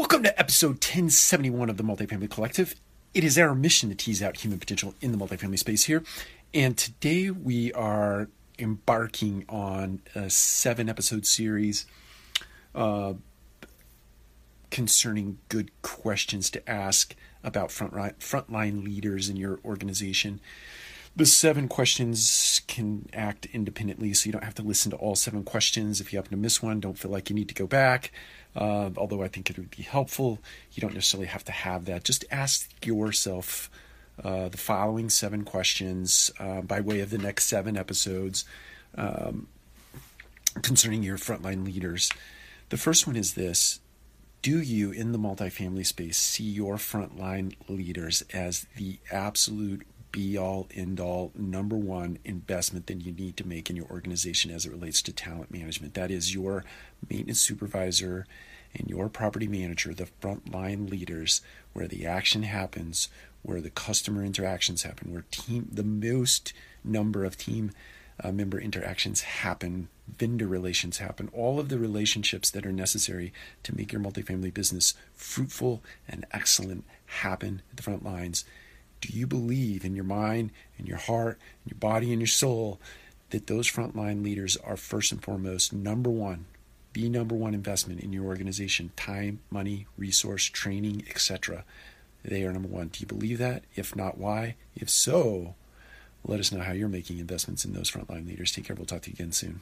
Welcome to episode 1071 of the Multifamily Collective. It is our mission to tease out human potential in the multifamily space here. And today we are embarking on a seven episode series uh, concerning good questions to ask about frontline, frontline leaders in your organization. The seven questions can act independently, so you don't have to listen to all seven questions. If you happen to miss one, don't feel like you need to go back. Uh, although I think it would be helpful, you don't necessarily have to have that. Just ask yourself uh, the following seven questions uh, by way of the next seven episodes um, concerning your frontline leaders. The first one is this Do you, in the multifamily space, see your frontline leaders as the absolute be all, end all, number one investment that you need to make in your organization as it relates to talent management. That is your maintenance supervisor and your property manager, the frontline leaders, where the action happens, where the customer interactions happen, where team the most number of team uh, member interactions happen, vendor relations happen, all of the relationships that are necessary to make your multifamily business fruitful and excellent happen at the front lines do you believe in your mind and your heart and your body and your soul that those frontline leaders are first and foremost number one, the number one investment in your organization? Time, money, resource, training, etc. They are number one. Do you believe that? If not, why? If so, let us know how you're making investments in those frontline leaders. Take care. We'll talk to you again soon.